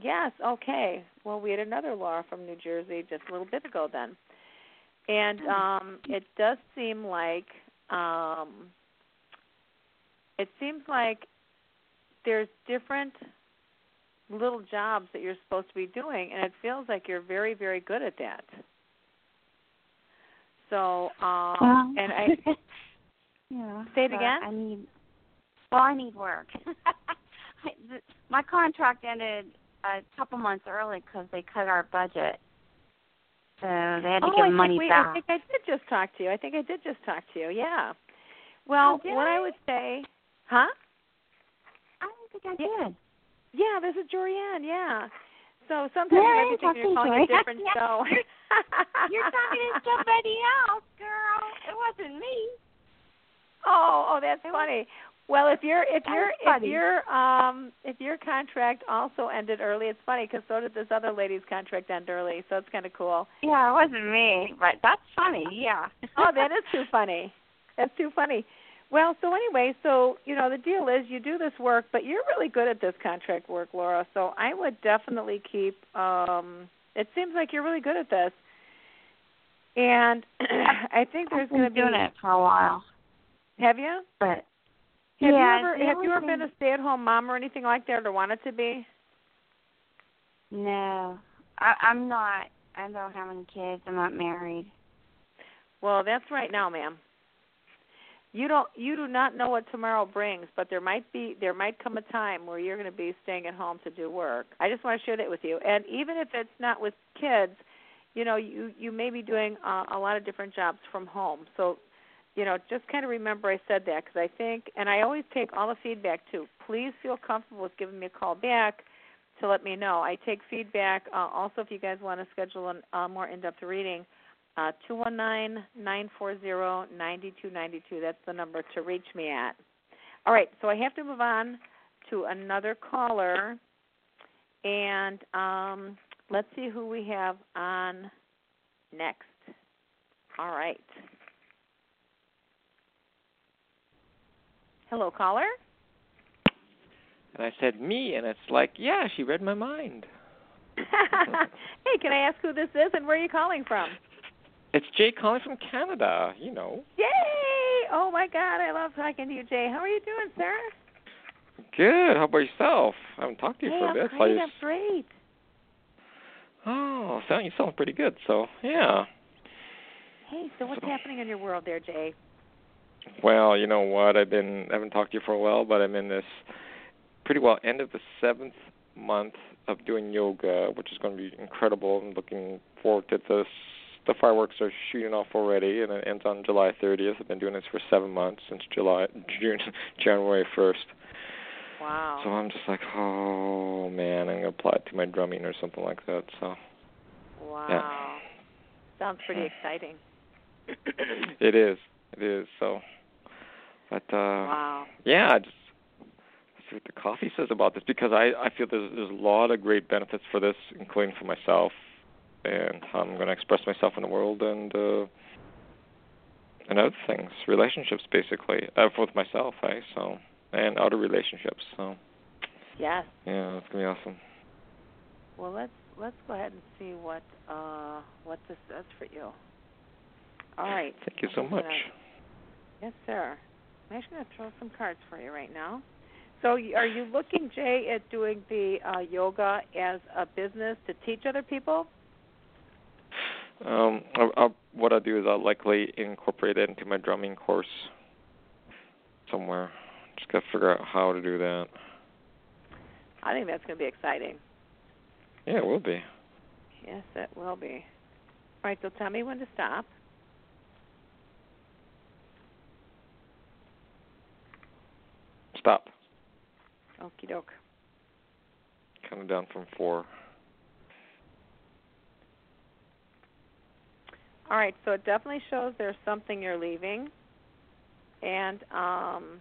Yes, okay. Well, we had another Laura from New Jersey just a little bit ago then. And um it does seem like um it seems like there's different little jobs that you're supposed to be doing and it feels like you're very very good at that. So, um well, and I yeah. Say it again? I need. Well, I need work. I, the, my contract ended a couple months early because they cut our budget, so they had to oh, give I money think we, back. I think I did just talk to you. I think I did just talk to you. Yeah. Well, Oh, what I I? would say, huh? I don't think I Yeah. did. Yeah, this is Jorianne. Yeah. So sometimes Yeah, you I might be talked thinking you're calling a different Yeah. show. You're talking to somebody else, girl. It wasn't me. Oh, oh, that's funny. Well, if your if your if your um if your contract also ended early, it's funny because so did this other lady's contract end early, so it's kind of cool. Yeah, it wasn't me, but that's funny. Yeah. oh, that is too funny. That's too funny. Well, so anyway, so you know the deal is you do this work, but you're really good at this contract work, Laura. So I would definitely keep. um It seems like you're really good at this, and I think there's going to be. doing it for a while, Have you? but Have yeah, you ever have you ever been a stay-at-home mom or anything like that, or wanted to be? No, I, I'm not. I don't have any kids. I'm not married. Well, that's right now, ma'am. You don't you do not know what tomorrow brings, but there might be there might come a time where you're going to be staying at home to do work. I just want to share that with you. And even if it's not with kids, you know, you you may be doing uh, a lot of different jobs from home. So, you know, just kind of remember I said that because I think and I always take all the feedback too. Please feel comfortable with giving me a call back to let me know. I take feedback uh, also if you guys want to schedule a uh, more in-depth reading uh, 219-940-9292. That's the number to reach me at. All right, so I have to move on to another caller, and um, let's see who we have on next. All right. Hello, caller. And I said, me, and it's like, yeah, she read my mind. hey, can I ask who this is and where are you calling from? It's Jay calling from Canada, you know. Yay! Oh my God, I love talking to you, Jay. How are you doing, sir? Good. How about yourself? I haven't talked to you hey, for a I'm bit. great. so I I'm great. Oh, sound you sound pretty good. So yeah. Hey, so what's happening in your world there, Jay? Well, you know what? I've been I haven't talked to you for a while, but I'm in this pretty well end of the seventh month of doing yoga, which is going to be incredible. I'm looking forward to this. The fireworks are shooting off already, and it ends on July 30th. I've been doing this for seven months since July, June, January 1st. Wow. So I'm just like, oh man, I'm gonna apply it to my drumming or something like that. So Wow. Sounds pretty exciting. it is, it is. So, but uh, wow. yeah, I just see what the coffee says about this because I I feel there's there's a lot of great benefits for this, including for myself and how I'm going to express myself in the world and uh and other things, relationships basically, uh, with myself, eh? So and other relationships. So Yes. yeah, it's gonna be awesome. Well, let's let's go ahead and see what uh what this does for you. All right. Thank you so much. gonna- Yes, sir. I'm actually going to throw some cards for you right now. So, are you looking, Jay, at doing the uh, yoga as a business to teach other people? Um, I, I, what I'll do is I'll likely incorporate it into my drumming course somewhere Just got to figure out how to do that. I think that's going to be exciting. Yeah, it will be. Yes, it will be. All right, so tell me when to stop. Stop. Okie doke. Coming down from four. All right, so it definitely shows there's something you're leaving. And um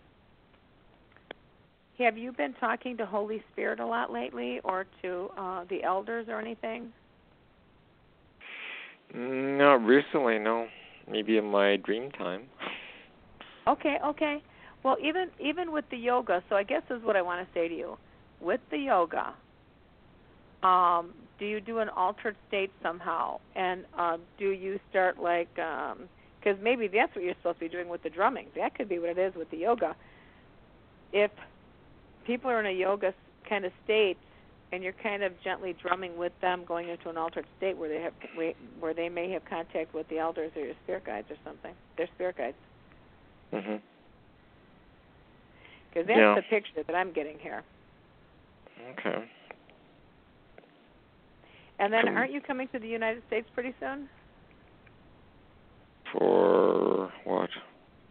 have you been talking to Holy Spirit a lot lately or to uh the elders or anything? Not recently, no. Maybe in my dream time. Okay, okay. Well, even even with the yoga, so I guess this is what I want to say to you. With the yoga, um, do you do an altered state somehow? And uh, do you start like because maybe that's what you're supposed to be doing with the drumming. That could be what it is with the yoga. If people are in a yoga kind of state and you're kind of gently drumming with them going into an altered state where they have where they may have contact with the elders or your spirit guides or something their spirit guides Mhm. because that's Yeah. the picture that i'm getting here Okay. And then aren't you coming to the united states pretty soon For what?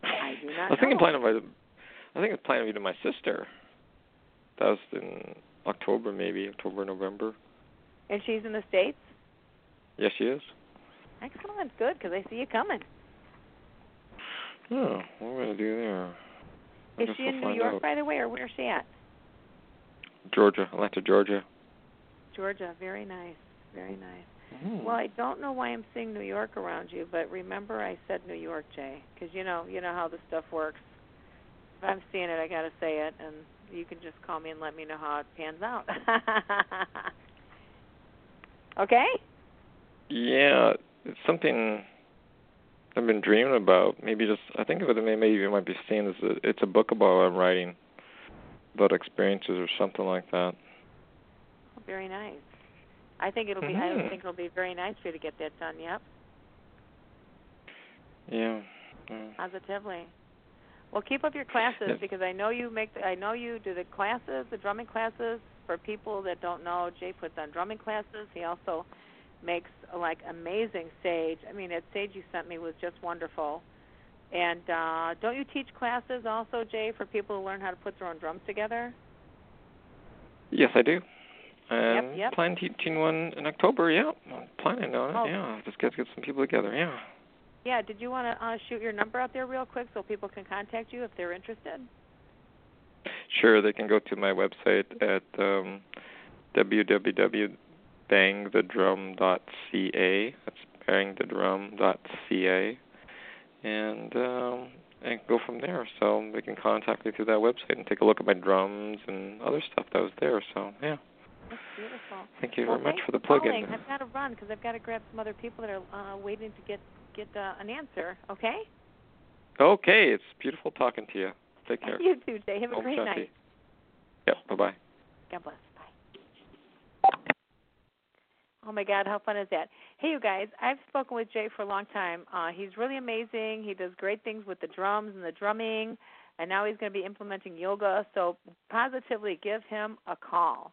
i do not I was thinking know. planning to I think I'm planning to be to my sister. That was in October maybe, October, November. and she's in the states Yes, she is. excellent good because i see you coming Oh, what am I gonna do there? I is guess she I'll in new york out. by the way or where's she at Georgia, Atlanta, Georgia. georgia very nice very nice Hmm. Well, I don't know why I'm seeing New York around you, but remember I said New York, Jay, because you know you know how this stuff works. If I'm seeing it, I got to say it, and you can just call me and let me know how it pans out. okay? Yeah, it's something I've been dreaming about. Maybe just I think of it maybe you might be seeing as a, it's a book about what I'm writing about experiences or something like that. Very nice. I think it'll be. I Mhm. think it'll be very nice for you to get that done. Yep, Yeah. yeah. positively. Well, keep up your classes because I know you make. The, I know you do the classes, the drumming classes. For people that don't know, Jay puts on drumming classes. He also makes like amazing sage. I mean, that sage you sent me was just wonderful. And uh don't you teach classes also, Jay, for people who learn how to put their own drums together? Yes, I do. And yep. plan teaching one in October. Yeah, I'm planning on it. Oh. Yeah, just get get some people together. Yeah. Yeah. Did you want to uh, shoot your number out there real quick so people can contact you if they're interested? Sure, they can go to my website at um, www.bangthedrum.ca. That's bangthedrum.ca, and um, and go from there. So they can contact me through that website and take a look at my drums and other stuff that was there. So yeah, That's beautiful. thank you well, very much for the plug-in. I've got to run because I've got to grab some other people that are uh, waiting to get get uh, an answer. Okay. Okay, it's beautiful talking to you. Take care. You too, Jay. Have a Om great Shanti. night. Yep. Bye bye. God bless. Bye. Oh my God, how fun is that? Hey, you guys, I've spoken with Jay for a long time. Uh, he's really amazing. He does great things with the drums and the drumming, and now he's going to be implementing yoga. So positively give him a call.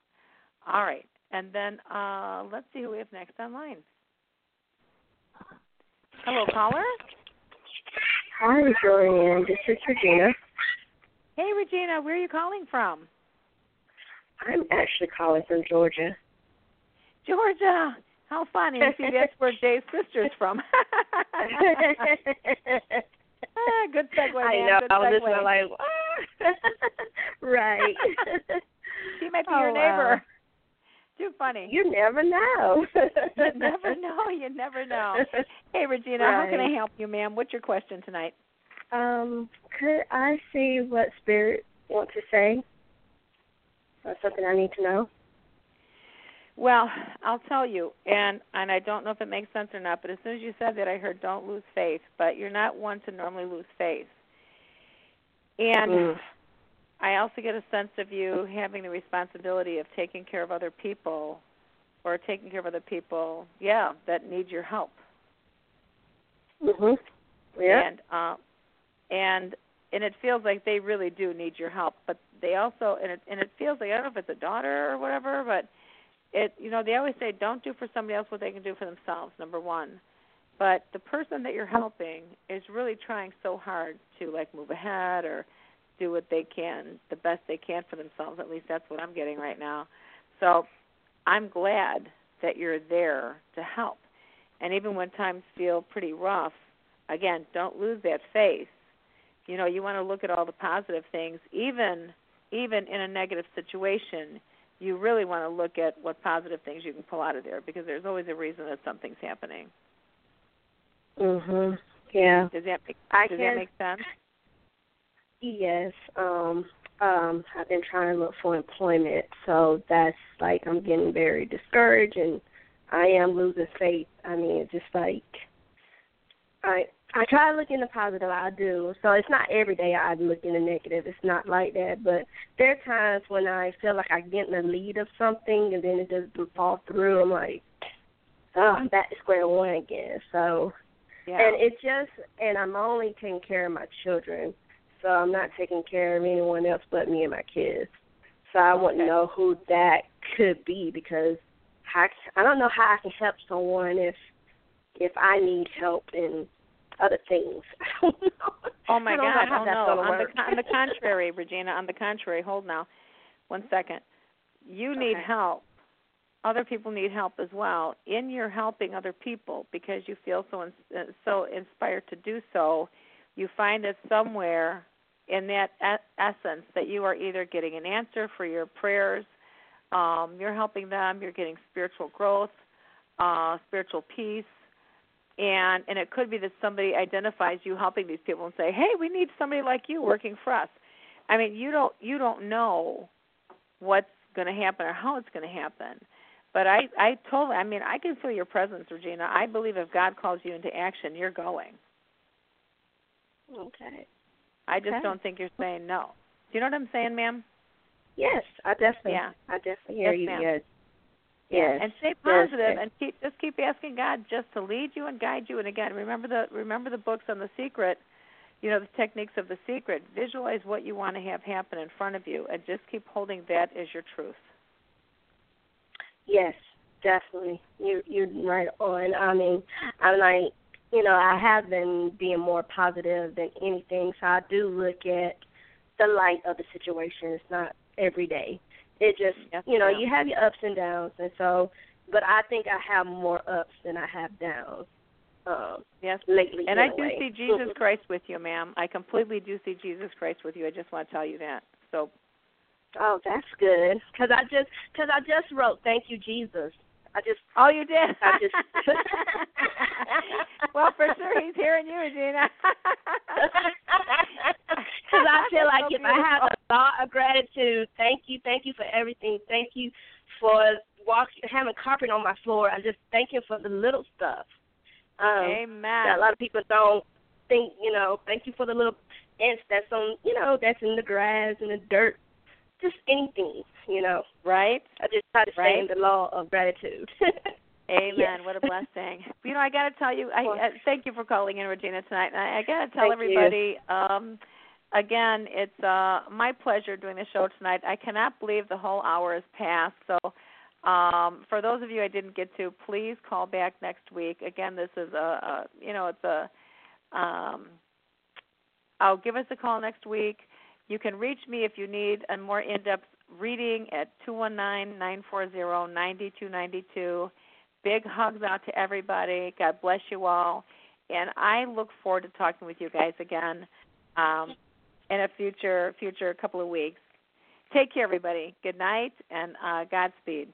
All right, and then uh, let's see who we have next online. Hello, caller. Hi, Joanne. This is Regina. Hey, Regina, where are you calling from? I'm actually calling from Georgia. Georgia. How funny. See, that's where Jay's sister's from. ah, good segue, man. I know. Good I was just like, ah. right. she might be Oh, your wow. Too funny. You never know. you never know. You never know. Hey, Regina, how can I help you, ma'am? What's your question tonight? Um, could I see what spirit want to say? Or something I need to know? Well, I'll tell you, and and I don't know if it makes sense or not, but as soon as you said that, I heard don't lose faith. But you're not one to normally lose faith. And Mm. I also get a sense of you having the responsibility of taking care of other people, or taking care of other people, yeah, that need your help. Mhm. Yeah. And uh, and and it feels like they really do need your help. But they also and it and it feels like I don't know if it's a daughter or whatever, but it you know they always say don't do for somebody else what they can do for themselves. Number one, but the person that you're helping is really trying so hard to like move ahead or do what they can the best they can for themselves. At least that's what I'm getting right now. So I'm glad that you're there to help. And even when times feel pretty rough, again, don't lose that faith. You know, you want to look at all the positive things, even even in a negative situation. You really want to look at what positive things you can pull out of there because there's always a reason that something's happening. Mhm. Yeah. Does that make I Does can, that make sense? Yes. Um um I've been trying to look for employment, so that's like I'm getting very discouraged and I am losing faith. I mean, it's just like I I try to look in the positive, I do. So it's not every day I look in the negative. It's not like that. But there are times when I feel like I get in the lead of something and then it doesn't fall through. I'm like, oh, I'm back to square one again. So Yeah. and it just and I'm only taking care of my children. So I'm not taking care of anyone else but me and my kids. So I want to know who that could be because how, I don't know how I can help someone if if I need help in other things. I don't know. Oh my I don't know God! how Oh that's no! gonna On work. the on the contrary, Regina. On the contrary, hold now, one second. You need Okay. help. Other people need help as well. In your helping other people, because you feel so ins- uh, so inspired to do so, you find that somewhere in that essence that you are either getting an answer for your prayers, um, you're helping them, you're getting spiritual growth, uh, spiritual peace, and and it could be that somebody identifies you helping these people and say, "Hey, we need somebody like you working for us." I mean, you don't you don't know what's going to happen or how it's going to happen. But I I totally I mean, I can feel your presence, Regina. I believe if God calls you into action, you're going. Okay. I just Okay. don't think you're saying no. Do you know what I'm saying, ma'am? Yes, I definitely Yeah. I definitely hear Yes, you, ma'am. yes. Yes. and stay positive yes. and keep just keep asking God just to lead you and guide you. And again, remember the remember the books on the secret, you know, the techniques of the secret. Visualize what you want to have happen in front of you and just keep holding that as your truth. Yes, definitely. You you're right on. I mean, I'm like, you know, I have been being more positive than anything, so I do look at the light of the situation. It's not every day. It just, you know, you have your ups and downs, and so, but I think I have more ups than I have downs. Um, Yes. lately, And I do way. see Jesus Christ with you, ma'am. I completely do see Jesus Christ with you. I just want to tell you that. So Oh, that's good. Cause I just, cause I just wrote, "Thank you, Jesus." I just, Oh, you did. I just. well, for sure, he's hearing you, Regina. Because I feel That's like so if I have a thought of gratitude, thank you, thank you for everything, thank you for walking, having carpet on my floor. I just thank you for the little stuff. Um, Amen. that a lot of people don't think, you know, thank you for the little ants that's on, you know, that's in the grass and the dirt, just anything, you know. Right? I just try to stay in the law of gratitude. Amen. Yes. What a blessing. You know, I got to tell you, I Well- uh, thank you for calling in, Regina, tonight. And I, I got to tell Thank you. everybody, um, again, it's uh, my pleasure doing the show tonight. I cannot believe the whole hour has passed. So, um, for those of you I didn't get to, please call back next week. Again, this is a, a you know, it's a. Um, I'll give us a call next week. You can reach me if you need a more in-depth reading at two one nine nine four zero ninety two ninety two. Big hugs out to everybody. God bless you all. And I look forward to talking with you guys again um, in a future future couple of weeks. Take care, everybody. Good night and uh, Godspeed.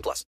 18 plus.